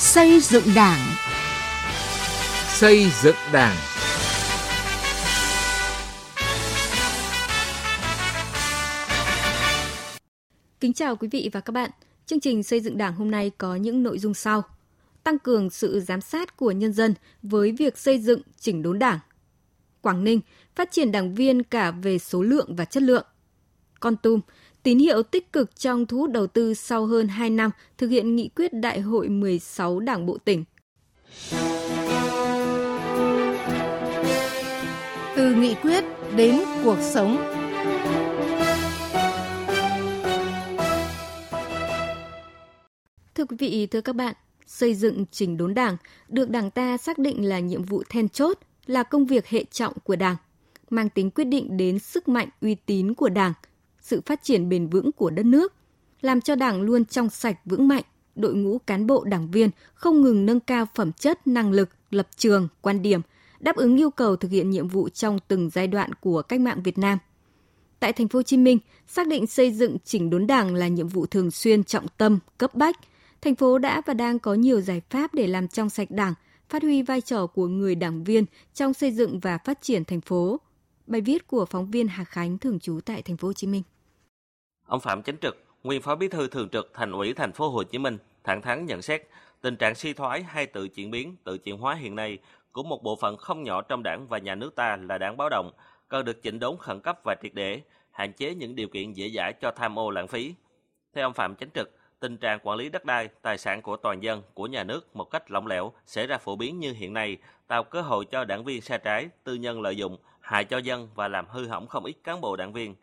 Xây dựng Đảng. Xây dựng Đảng. Kính chào quý vị và các bạn. Chương trình xây dựng Đảng hôm nay có những nội dung sau: Tăng cường sự giám sát của nhân dân với việc xây dựng chỉnh đốn Đảng. Quảng Ninh phát triển đảng viên cả về số lượng và chất lượng. Con Tum tín hiệu tích cực trong thu hút đầu tư sau hơn 2 năm thực hiện nghị quyết Đại hội 16 Đảng bộ tỉnh. Từ nghị quyết đến cuộc sống. Thưa quý vị, thưa các bạn, xây dựng chỉnh đốn Đảng được Đảng ta xác định là nhiệm vụ then chốt, là công việc hệ trọng của Đảng, mang tính quyết định đến sức mạnh uy tín của Đảng, sự phát triển bền vững của đất nước, làm cho Đảng luôn trong sạch vững mạnh, đội ngũ cán bộ đảng viên không ngừng nâng cao phẩm chất, năng lực, lập trường, quan điểm, đáp ứng yêu cầu thực hiện nhiệm vụ trong từng giai đoạn của cách mạng Việt Nam. Tại thành phố Hồ Chí Minh, xác định xây dựng chỉnh đốn Đảng là nhiệm vụ thường xuyên trọng tâm, cấp bách. Thành phố đã và đang có nhiều giải pháp để làm trong sạch Đảng, phát huy vai trò của người đảng viên trong xây dựng và phát triển thành phố. Bài viết của phóng viên Hà Khánh thường trú tại thành phố Hồ Chí Minh. Ông Phạm Chánh Trực, nguyên phó bí thư thường trực Thành ủy thành phố Hồ Chí Minh, thẳng thắn nhận xét tình trạng suy thoái hay tự chuyển biến, tự chuyển hóa hiện nay của một bộ phận không nhỏ trong đảng và nhà nước ta là đáng báo động, cần được chỉnh đốn khẩn cấp và triệt để, hạn chế những điều kiện dễ dãi cho tham ô lãng phí. Theo ông Phạm Chánh Trực, tình trạng quản lý đất đai, tài sản của toàn dân, của nhà nước một cách lỏng lẻo xảy ra phổ biến như hiện nay, tạo cơ hội cho đảng viên sai trái, tư nhân lợi dụng, hại cho dân và làm hư hỏng không ít cán bộ đảng viên.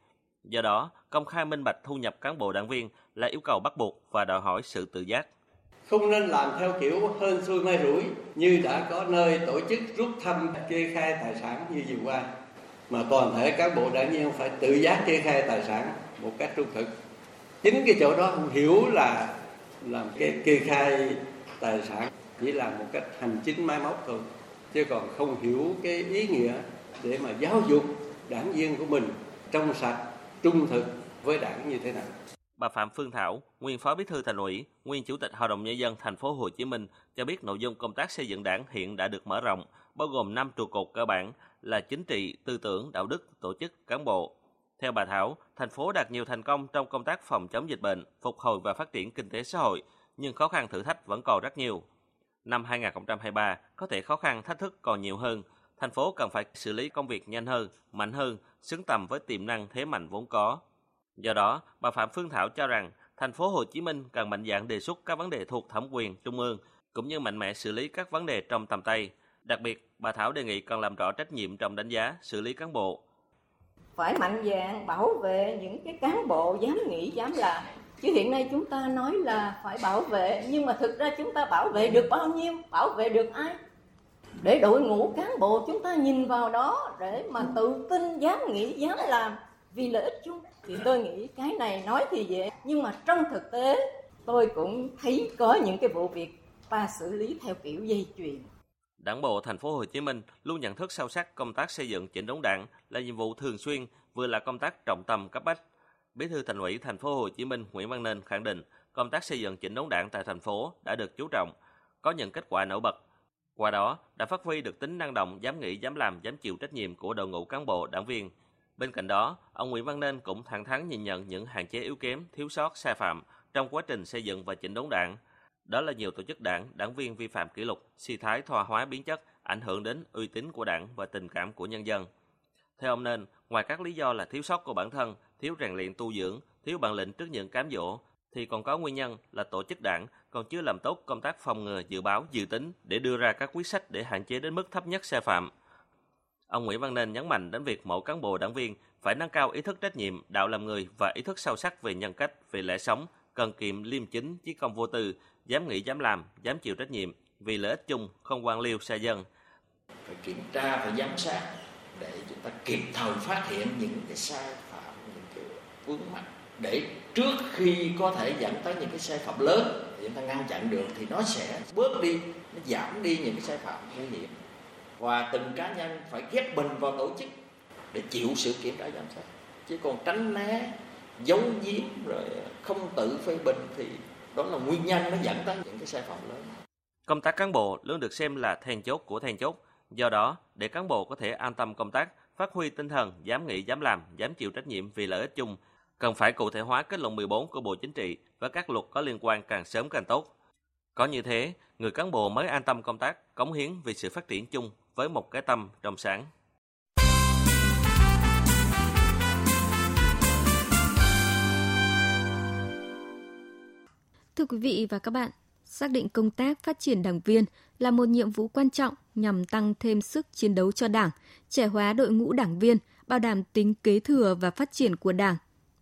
Do đó, công khai minh bạch thu nhập cán bộ đảng viên là yêu cầu bắt buộc và đòi hỏi sự tự giác. Không nên làm theo kiểu hơn xuôi may rủi như đã có nơi tổ chức rút thăm kê khai tài sản như vừa qua. Mà toàn thể cán bộ đảng viên phải tự giác kê khai tài sản một cách trung thực. Chính cái chỗ đó không hiểu là làm cái kê khai tài sản chỉ là một cách hành chính máy móc thôi chứ còn không hiểu cái ý nghĩa để mà giáo dục đảng viên của mình trong sạch trung thực với đảng như thế nào. Bà Phạm Phương Thảo, nguyên phó bí thư thành ủy, nguyên chủ tịch Hội đồng nhân dân thành phố Hồ Chí Minh cho biết nội dung công tác xây dựng đảng hiện đã được mở rộng, bao gồm 5 trụ cột cơ bản là chính trị, tư tưởng, đạo đức, tổ chức, cán bộ. Theo bà Thảo, thành phố đạt nhiều thành công trong công tác phòng chống dịch bệnh, phục hồi và phát triển kinh tế xã hội, nhưng khó khăn thử thách vẫn còn rất nhiều. Năm 2023 có thể khó khăn thách thức còn nhiều hơn, thành phố cần phải xử lý công việc nhanh hơn, mạnh hơn, xứng tầm với tiềm năng thế mạnh vốn có. Do đó, bà Phạm Phương Thảo cho rằng thành phố Hồ Chí Minh cần mạnh dạn đề xuất các vấn đề thuộc thẩm quyền trung ương cũng như mạnh mẽ xử lý các vấn đề trong tầm tay. Đặc biệt, bà Thảo đề nghị cần làm rõ trách nhiệm trong đánh giá, xử lý cán bộ. Phải mạnh dạn bảo vệ những cái cán bộ dám nghĩ, dám làm. Chứ hiện nay chúng ta nói là phải bảo vệ, nhưng mà thực ra chúng ta bảo vệ được bao nhiêu, bảo vệ được ai? Để đội ngũ cán bộ chúng ta nhìn vào đó để mà tự tin dám nghĩ dám làm. Vì lợi ích chung. Thì tôi nghĩ cái này nói thì dễ. Nhưng mà trong thực tế tôi cũng thấy có những cái vụ việc ta xử lý theo kiểu dây chuyền. Đảng bộ thành phố Hồ Chí Minh luôn nhận thức sâu sắc công tác xây dựng chỉnh đốn đảng là nhiệm vụ thường xuyên, vừa là công tác trọng tâm cấp bách. Bí thư Thành ủy thành phố Hồ Chí Minh Nguyễn Văn Nên khẳng định công tác xây dựng chỉnh đốn đảng tại thành phố đã được chú trọng, có những kết quả nổi bật qua đó, đã phát huy được tính năng động, dám nghĩ, dám làm, dám chịu trách nhiệm của đội ngũ cán bộ, đảng viên. Bên cạnh đó, ông Nguyễn Văn Nên cũng thẳng thắn nhìn nhận những hạn chế yếu kém, thiếu sót, sai phạm trong quá trình xây dựng và chỉnh đốn đảng. Đó là nhiều tổ chức đảng, đảng viên vi phạm kỷ luật, suy thái thoa hóa biến chất, ảnh hưởng đến uy tín của đảng và tình cảm của nhân dân. Theo ông Nên, ngoài các lý do là thiếu sót của bản thân, thiếu rèn luyện tu dưỡng, thiếu bản lĩnh trước những cám dỗ, thì còn có nguyên nhân là tổ chức đảng còn chưa làm tốt công tác phòng ngừa dự báo dự tính để đưa ra các quyết sách để hạn chế đến mức thấp nhất sai phạm. Ông Nguyễn Văn Nên nhấn mạnh đến việc mỗi cán bộ đảng viên phải nâng cao ý thức trách nhiệm, đạo làm người và ý thức sâu sắc về nhân cách, về lẽ sống, cần kiệm liêm chính, chí công vô tư, dám nghĩ dám làm, dám chịu trách nhiệm vì lợi ích chung, không quan liêu xa dân. Phải kiểm tra, phải giám sát để chúng ta kịp thời phát hiện những cái sai phạm, những cái vướng mắc để trước khi có thể dẫn tới những cái sai phạm lớn chúng ta ngăn chặn được thì nó sẽ bớt đi nó giảm đi những cái sai phạm nguy hiểm. Và từng cá nhân phải ghép mình vào tổ chức để chịu sự kiểm tra giám sát. Chứ còn tránh né giấu giếm rồi không tự phê bình thì đó là nguyên nhân nó dẫn tới những cái sai phạm lớn. Công tác cán bộ luôn được xem là then chốt của then chốt. Do đó, để cán bộ có thể an tâm công tác, phát huy tinh thần dám nghĩ, dám làm, dám chịu trách nhiệm vì lợi ích chung, cần phải cụ thể hóa kết luận 14 của Bộ Chính trị và các luật có liên quan càng sớm càng tốt. Có như thế, người cán bộ mới an tâm công tác, cống hiến vì sự phát triển chung với một cái tâm trong sáng. Thưa quý vị và các bạn, xác định công tác phát triển đảng viên là một nhiệm vụ quan trọng nhằm tăng thêm sức chiến đấu cho Đảng, trẻ hóa đội ngũ đảng viên, bảo đảm tính kế thừa và phát triển của Đảng.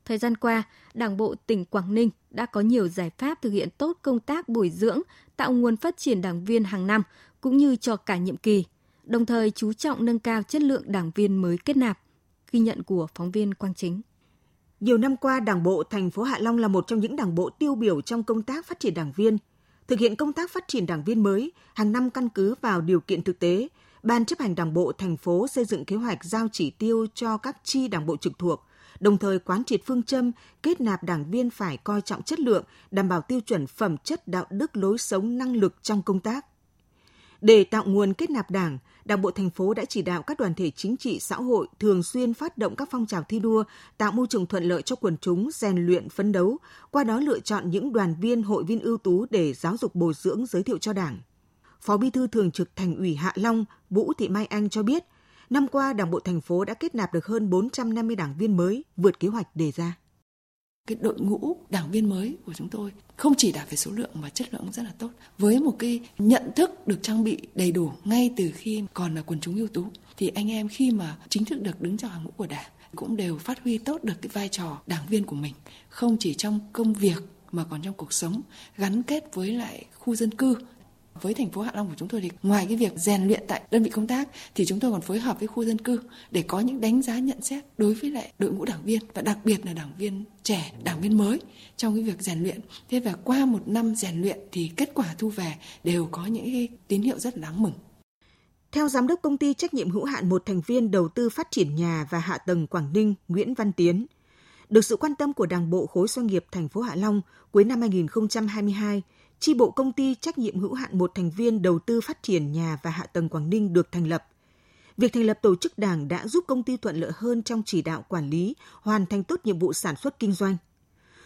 Thời gian qua, Đảng bộ tỉnh Quảng Ninh đã có nhiều giải pháp thực hiện tốt công tác bồi dưỡng, tạo nguồn phát triển đảng viên hàng năm cũng như cho cả nhiệm kỳ, đồng thời chú trọng nâng cao chất lượng đảng viên mới kết nạp. Ghi nhận của phóng viên Quang Chính. Nhiều năm qua, Đảng bộ thành phố Hạ Long là một trong những đảng bộ tiêu biểu trong công tác phát triển đảng viên. Thực hiện công tác phát triển đảng viên mới, hàng năm căn cứ vào điều kiện thực tế, Ban chấp hành Đảng bộ thành phố xây dựng kế hoạch giao chỉ tiêu cho các chi đảng bộ trực thuộc, đồng thời quán triệt phương châm kết nạp đảng viên phải coi trọng chất lượng, đảm bảo tiêu chuẩn phẩm chất đạo đức lối sống năng lực trong công tác. Để tạo nguồn kết nạp đảng, Đảng bộ thành phố đã chỉ đạo các đoàn thể chính trị xã hội thường xuyên phát động các phong trào thi đua, tạo môi trường thuận lợi cho quần chúng rèn luyện phấn đấu, qua đó lựa chọn những đoàn viên hội viên ưu tú để giáo dục bồi dưỡng giới thiệu cho Đảng. Phó Bí thư Thường trực Thành ủy Hạ Long Vũ Thị Mai Anh cho biết, năm qua Đảng bộ thành phố đã kết nạp được hơn 450 đảng viên mới, vượt kế hoạch đề ra. Cái đội ngũ đảng viên mới của chúng tôi không chỉ đạt về số lượng mà chất lượng rất là tốt. Với một cái nhận thức được trang bị đầy đủ ngay từ khi còn là quần chúng ưu tú thì anh em khi mà chính thức được đứng trong hàng ngũ của đảng cũng đều phát huy tốt được cái vai trò đảng viên của mình không chỉ trong công việc mà còn trong cuộc sống gắn kết với lại khu dân cư với thành phố Hạ Long của chúng tôi thì ngoài cái việc rèn luyện tại đơn vị công tác thì chúng tôi còn phối hợp với khu dân cư để có những đánh giá nhận xét đối với lại đội ngũ đảng viên và đặc biệt là đảng viên trẻ, đảng viên mới trong cái việc rèn luyện. Thế và qua một năm rèn luyện thì kết quả thu về đều có những cái tín hiệu rất đáng mừng. Theo giám đốc công ty trách nhiệm hữu hạn một thành viên đầu tư phát triển nhà và hạ tầng Quảng Ninh Nguyễn Văn Tiến, được sự quan tâm của Đảng bộ khối doanh nghiệp thành phố Hạ Long cuối năm 2022, chi bộ công ty trách nhiệm hữu hạn một thành viên đầu tư phát triển nhà và hạ tầng Quảng Ninh được thành lập. Việc thành lập tổ chức đảng đã giúp công ty thuận lợi hơn trong chỉ đạo quản lý, hoàn thành tốt nhiệm vụ sản xuất kinh doanh.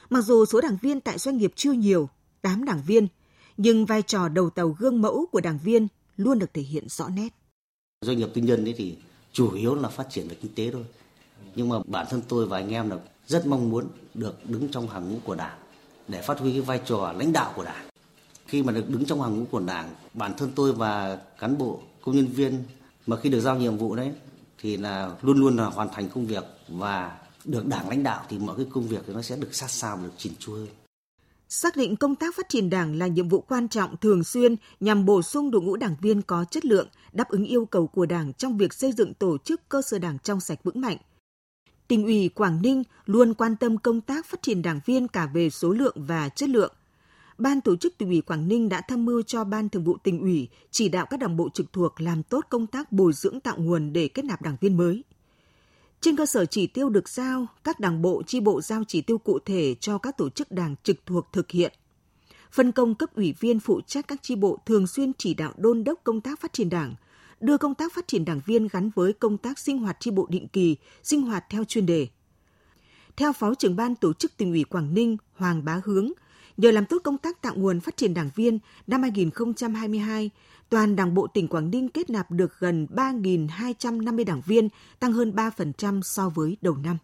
Mặc dù số đảng viên tại doanh nghiệp chưa nhiều, 8 đảng viên, nhưng vai trò đầu tàu gương mẫu của đảng viên luôn được thể hiện rõ nét. Doanh nghiệp tư nhân ấy thì chủ yếu là phát triển về kinh tế thôi. Nhưng mà bản thân tôi và anh em là rất mong muốn được đứng trong hàng ngũ của đảng để phát huy cái vai trò lãnh đạo của đảng khi mà được đứng trong hàng ngũ của đảng bản thân tôi và cán bộ công nhân viên mà khi được giao nhiệm vụ đấy thì là luôn luôn là hoàn thành công việc và được đảng lãnh đạo thì mọi cái công việc thì nó sẽ được sát sao được chỉnh chu hơn xác định công tác phát triển đảng là nhiệm vụ quan trọng thường xuyên nhằm bổ sung đội ngũ đảng viên có chất lượng, đáp ứng yêu cầu của đảng trong việc xây dựng tổ chức cơ sở đảng trong sạch vững mạnh. Tỉnh ủy Quảng Ninh luôn quan tâm công tác phát triển đảng viên cả về số lượng và chất lượng – Ban tổ chức tỉnh ủy Quảng Ninh đã tham mưu cho Ban Thường vụ tỉnh ủy chỉ đạo các đảng bộ trực thuộc làm tốt công tác bồi dưỡng tạo nguồn để kết nạp đảng viên mới. Trên cơ sở chỉ tiêu được giao, các đảng bộ chi bộ giao chỉ tiêu cụ thể cho các tổ chức đảng trực thuộc thực hiện. Phân công cấp ủy viên phụ trách các chi bộ thường xuyên chỉ đạo đôn đốc công tác phát triển đảng, đưa công tác phát triển đảng viên gắn với công tác sinh hoạt chi bộ định kỳ, sinh hoạt theo chuyên đề. Theo Phó trưởng ban tổ chức tỉnh ủy Quảng Ninh Hoàng Bá Hướng, Nhờ làm tốt công tác tạo nguồn phát triển đảng viên, năm 2022, toàn Đảng bộ tỉnh Quảng Ninh kết nạp được gần 3.250 đảng viên, tăng hơn 3% so với đầu năm.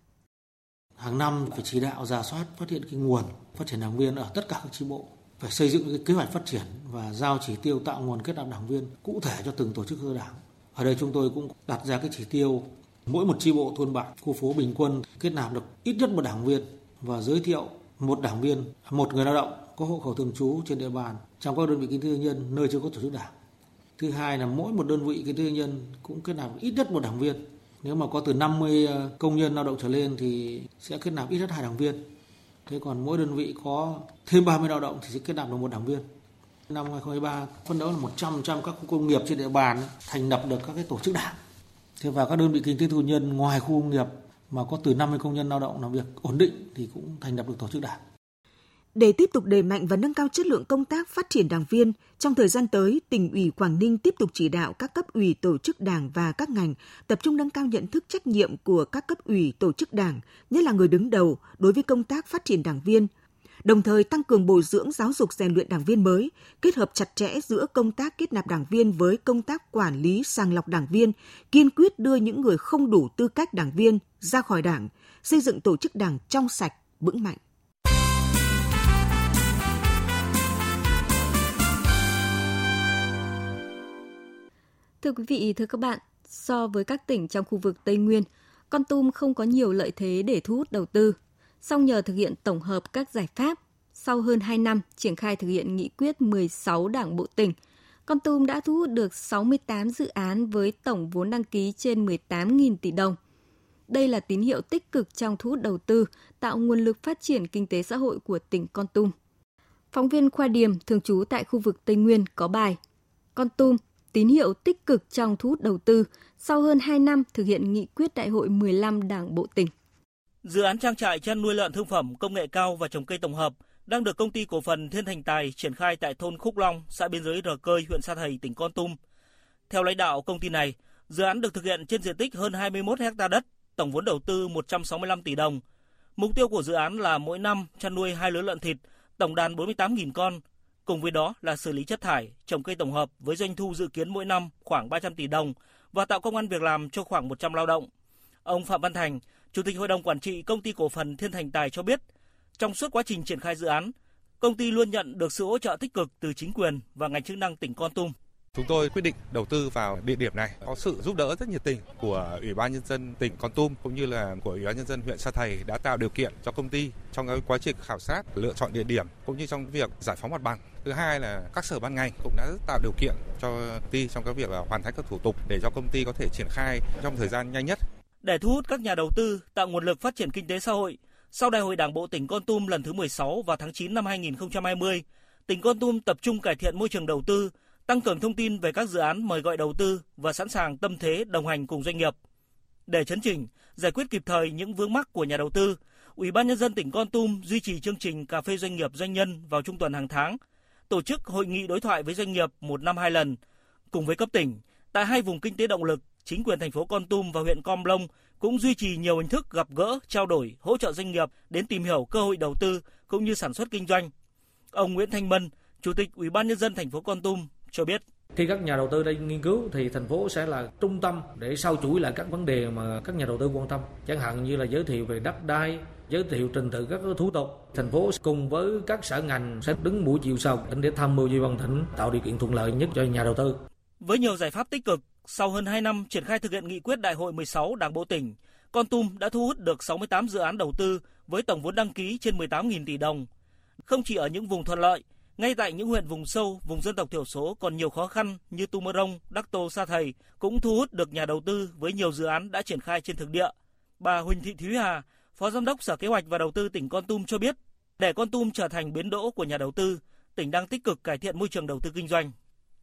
Hàng năm phải chỉ đạo giả soát phát hiện cái nguồn phát triển đảng viên ở tất cả các chi bộ phải xây dựng cái kế hoạch phát triển và giao chỉ tiêu tạo nguồn kết nạp đảng viên cụ thể cho từng tổ chức cơ đảng. Ở đây chúng tôi cũng đặt ra cái chỉ tiêu mỗi một chi bộ thôn bản, khu phố bình quân kết nạp được ít nhất một đảng viên và giới thiệu một đảng viên, một người lao động có hộ khẩu thường trú trên địa bàn trong các đơn vị kinh tế tư nhân nơi chưa có tổ chức đảng. Thứ hai là mỗi một đơn vị kinh tế tư nhân cũng kết nạp ít nhất một đảng viên. Nếu mà có từ 50 ờ, công nhân lao động trở lên thì sẽ kết nạp ít nhất hai đảng viên. Thế còn mỗi đơn vị có thêm 30 lao động thì sẽ kết nạp được một đảng viên. Năm 2023 phân đấu là 100 trăm các khu công nghiệp trên địa bàn thành lập được các cái tổ chức đảng. Thế và các đơn vị kinh tế tư nhân ngoài khu công nghiệp mà có từ 50 công nhân lao động làm việc ổn định thì cũng thành lập được tổ chức đảng. Để tiếp tục đẩy mạnh và nâng cao chất lượng công tác phát triển đảng viên, trong thời gian tới, tỉnh ủy Quảng Ninh tiếp tục chỉ đạo các cấp ủy tổ chức đảng và các ngành tập trung nâng cao nhận thức trách nhiệm của các cấp ủy tổ chức đảng, nhất là người đứng đầu đối với công tác phát triển đảng viên, đồng thời tăng cường bồi dưỡng giáo dục rèn luyện đảng viên mới, kết hợp chặt chẽ giữa công tác kết nạp đảng viên với công tác quản lý sàng lọc đảng viên, kiên quyết đưa những người không đủ tư cách đảng viên ra khỏi đảng, xây dựng tổ chức đảng trong sạch, vững mạnh. Thưa quý vị, thưa các bạn, so với các tỉnh trong khu vực Tây Nguyên, Con Tum không có nhiều lợi thế để thu hút đầu tư. Song nhờ thực hiện tổng hợp các giải pháp, sau hơn 2 năm triển khai thực hiện nghị quyết 16 Đảng bộ tỉnh, Con Tum đã thu hút được 68 dự án với tổng vốn đăng ký trên 18.000 tỷ đồng. Đây là tín hiệu tích cực trong thu hút đầu tư, tạo nguồn lực phát triển kinh tế xã hội của tỉnh Con Tum. Phóng viên Khoa Điềm, thường trú tại khu vực Tây Nguyên, có bài Con Tum tín hiệu tích cực trong thu hút đầu tư sau hơn 2 năm thực hiện nghị quyết đại hội 15 Đảng bộ tỉnh. Dự án trang trại chăn nuôi lợn thương phẩm công nghệ cao và trồng cây tổng hợp đang được công ty cổ phần Thiên Thành Tài triển khai tại thôn Khúc Long, xã biên giới Rờ Cơi, huyện Sa Thầy, tỉnh Con Tum. Theo lãnh đạo công ty này, dự án được thực hiện trên diện tích hơn 21 ha đất, tổng vốn đầu tư 165 tỷ đồng. Mục tiêu của dự án là mỗi năm chăn nuôi hai lứa lợn thịt, tổng đàn 48.000 con, Cùng với đó là xử lý chất thải, trồng cây tổng hợp với doanh thu dự kiến mỗi năm khoảng 300 tỷ đồng và tạo công an việc làm cho khoảng 100 lao động. Ông Phạm Văn Thành, Chủ tịch Hội đồng Quản trị Công ty Cổ phần Thiên Thành Tài cho biết, trong suốt quá trình triển khai dự án, công ty luôn nhận được sự hỗ trợ tích cực từ chính quyền và ngành chức năng tỉnh Con Tum. Chúng tôi quyết định đầu tư vào địa điểm này có sự giúp đỡ rất nhiệt tình của Ủy ban nhân dân tỉnh Con Tum cũng như là của Ủy ban nhân dân huyện Sa Thầy đã tạo điều kiện cho công ty trong cái quá trình khảo sát, lựa chọn địa điểm cũng như trong việc giải phóng mặt bằng. Thứ hai là các sở ban ngành cũng đã tạo điều kiện cho công ty trong cái việc là hoàn thành các thủ tục để cho công ty có thể triển khai trong thời gian nhanh nhất. Để thu hút các nhà đầu tư, tạo nguồn lực phát triển kinh tế xã hội, sau Đại hội Đảng bộ tỉnh Con Tum lần thứ 16 vào tháng 9 năm 2020, tỉnh Con Tum tập trung cải thiện môi trường đầu tư, tăng cường thông tin về các dự án mời gọi đầu tư và sẵn sàng tâm thế đồng hành cùng doanh nghiệp. Để chấn chỉnh, giải quyết kịp thời những vướng mắc của nhà đầu tư, Ủy ban nhân dân tỉnh Con Tum duy trì chương trình cà phê doanh nghiệp doanh nhân vào trung tuần hàng tháng, tổ chức hội nghị đối thoại với doanh nghiệp một năm hai lần. Cùng với cấp tỉnh, tại hai vùng kinh tế động lực, chính quyền thành phố Con Tum và huyện Com Lông cũng duy trì nhiều hình thức gặp gỡ, trao đổi, hỗ trợ doanh nghiệp đến tìm hiểu cơ hội đầu tư cũng như sản xuất kinh doanh. Ông Nguyễn Thanh Mân, Chủ tịch Ủy ban nhân dân thành phố Con Tum cho biết. Khi các nhà đầu tư đây nghiên cứu thì thành phố sẽ là trung tâm để sau chuỗi lại các vấn đề mà các nhà đầu tư quan tâm. Chẳng hạn như là giới thiệu về đất đai giới thiệu trình tự các thủ tục. Thành phố cùng với các sở ngành sẽ đứng mũi chịu sào để tham mưu với ban tỉnh tạo điều kiện thuận lợi nhất cho nhà đầu tư. Với nhiều giải pháp tích cực sau hơn 2 năm triển khai thực hiện nghị quyết đại hội 16 Đảng bộ tỉnh Con Tum đã thu hút được 68 dự án đầu tư với tổng vốn đăng ký trên 18.000 tỷ đồng. Không chỉ ở những vùng thuận lợi, ngay tại những huyện vùng sâu, vùng dân tộc thiểu số còn nhiều khó khăn như Tu Mơ Rông, Đắc Tô, Sa Thầy cũng thu hút được nhà đầu tư với nhiều dự án đã triển khai trên thực địa. Bà Huỳnh Thị Thúy Hà, Phó Giám đốc Sở Kế hoạch và Đầu tư tỉnh Con Tum cho biết, để Con Tum trở thành bến đỗ của nhà đầu tư, tỉnh đang tích cực cải thiện môi trường đầu tư kinh doanh.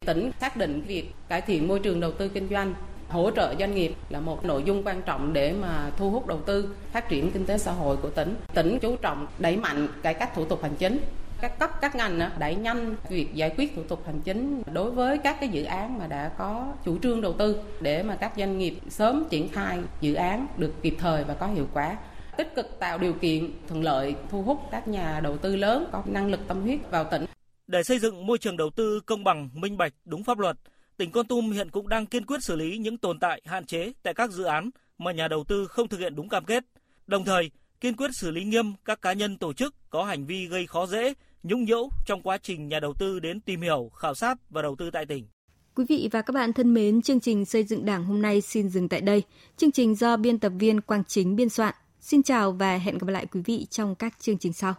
Tỉnh xác định việc cải thiện môi trường đầu tư kinh doanh hỗ trợ doanh nghiệp là một nội dung quan trọng để mà thu hút đầu tư, phát triển kinh tế xã hội của tỉnh. Tỉnh chú trọng đẩy mạnh cải cách thủ tục hành chính, các cấp các ngành đẩy nhanh việc giải quyết thủ tục hành chính đối với các cái dự án mà đã có chủ trương đầu tư để mà các doanh nghiệp sớm triển khai dự án được kịp thời và có hiệu quả tích cực tạo điều kiện thuận lợi thu hút các nhà đầu tư lớn có năng lực tâm huyết vào tỉnh. Để xây dựng môi trường đầu tư công bằng, minh bạch, đúng pháp luật, tỉnh Con Tum hiện cũng đang kiên quyết xử lý những tồn tại, hạn chế tại các dự án mà nhà đầu tư không thực hiện đúng cam kết. Đồng thời, kiên quyết xử lý nghiêm các cá nhân tổ chức có hành vi gây khó dễ, nhũng nhiễu trong quá trình nhà đầu tư đến tìm hiểu, khảo sát và đầu tư tại tỉnh. Quý vị và các bạn thân mến, chương trình xây dựng Đảng hôm nay xin dừng tại đây. Chương trình do biên tập viên Quang Chính biên soạn. Xin chào và hẹn gặp lại quý vị trong các chương trình sau.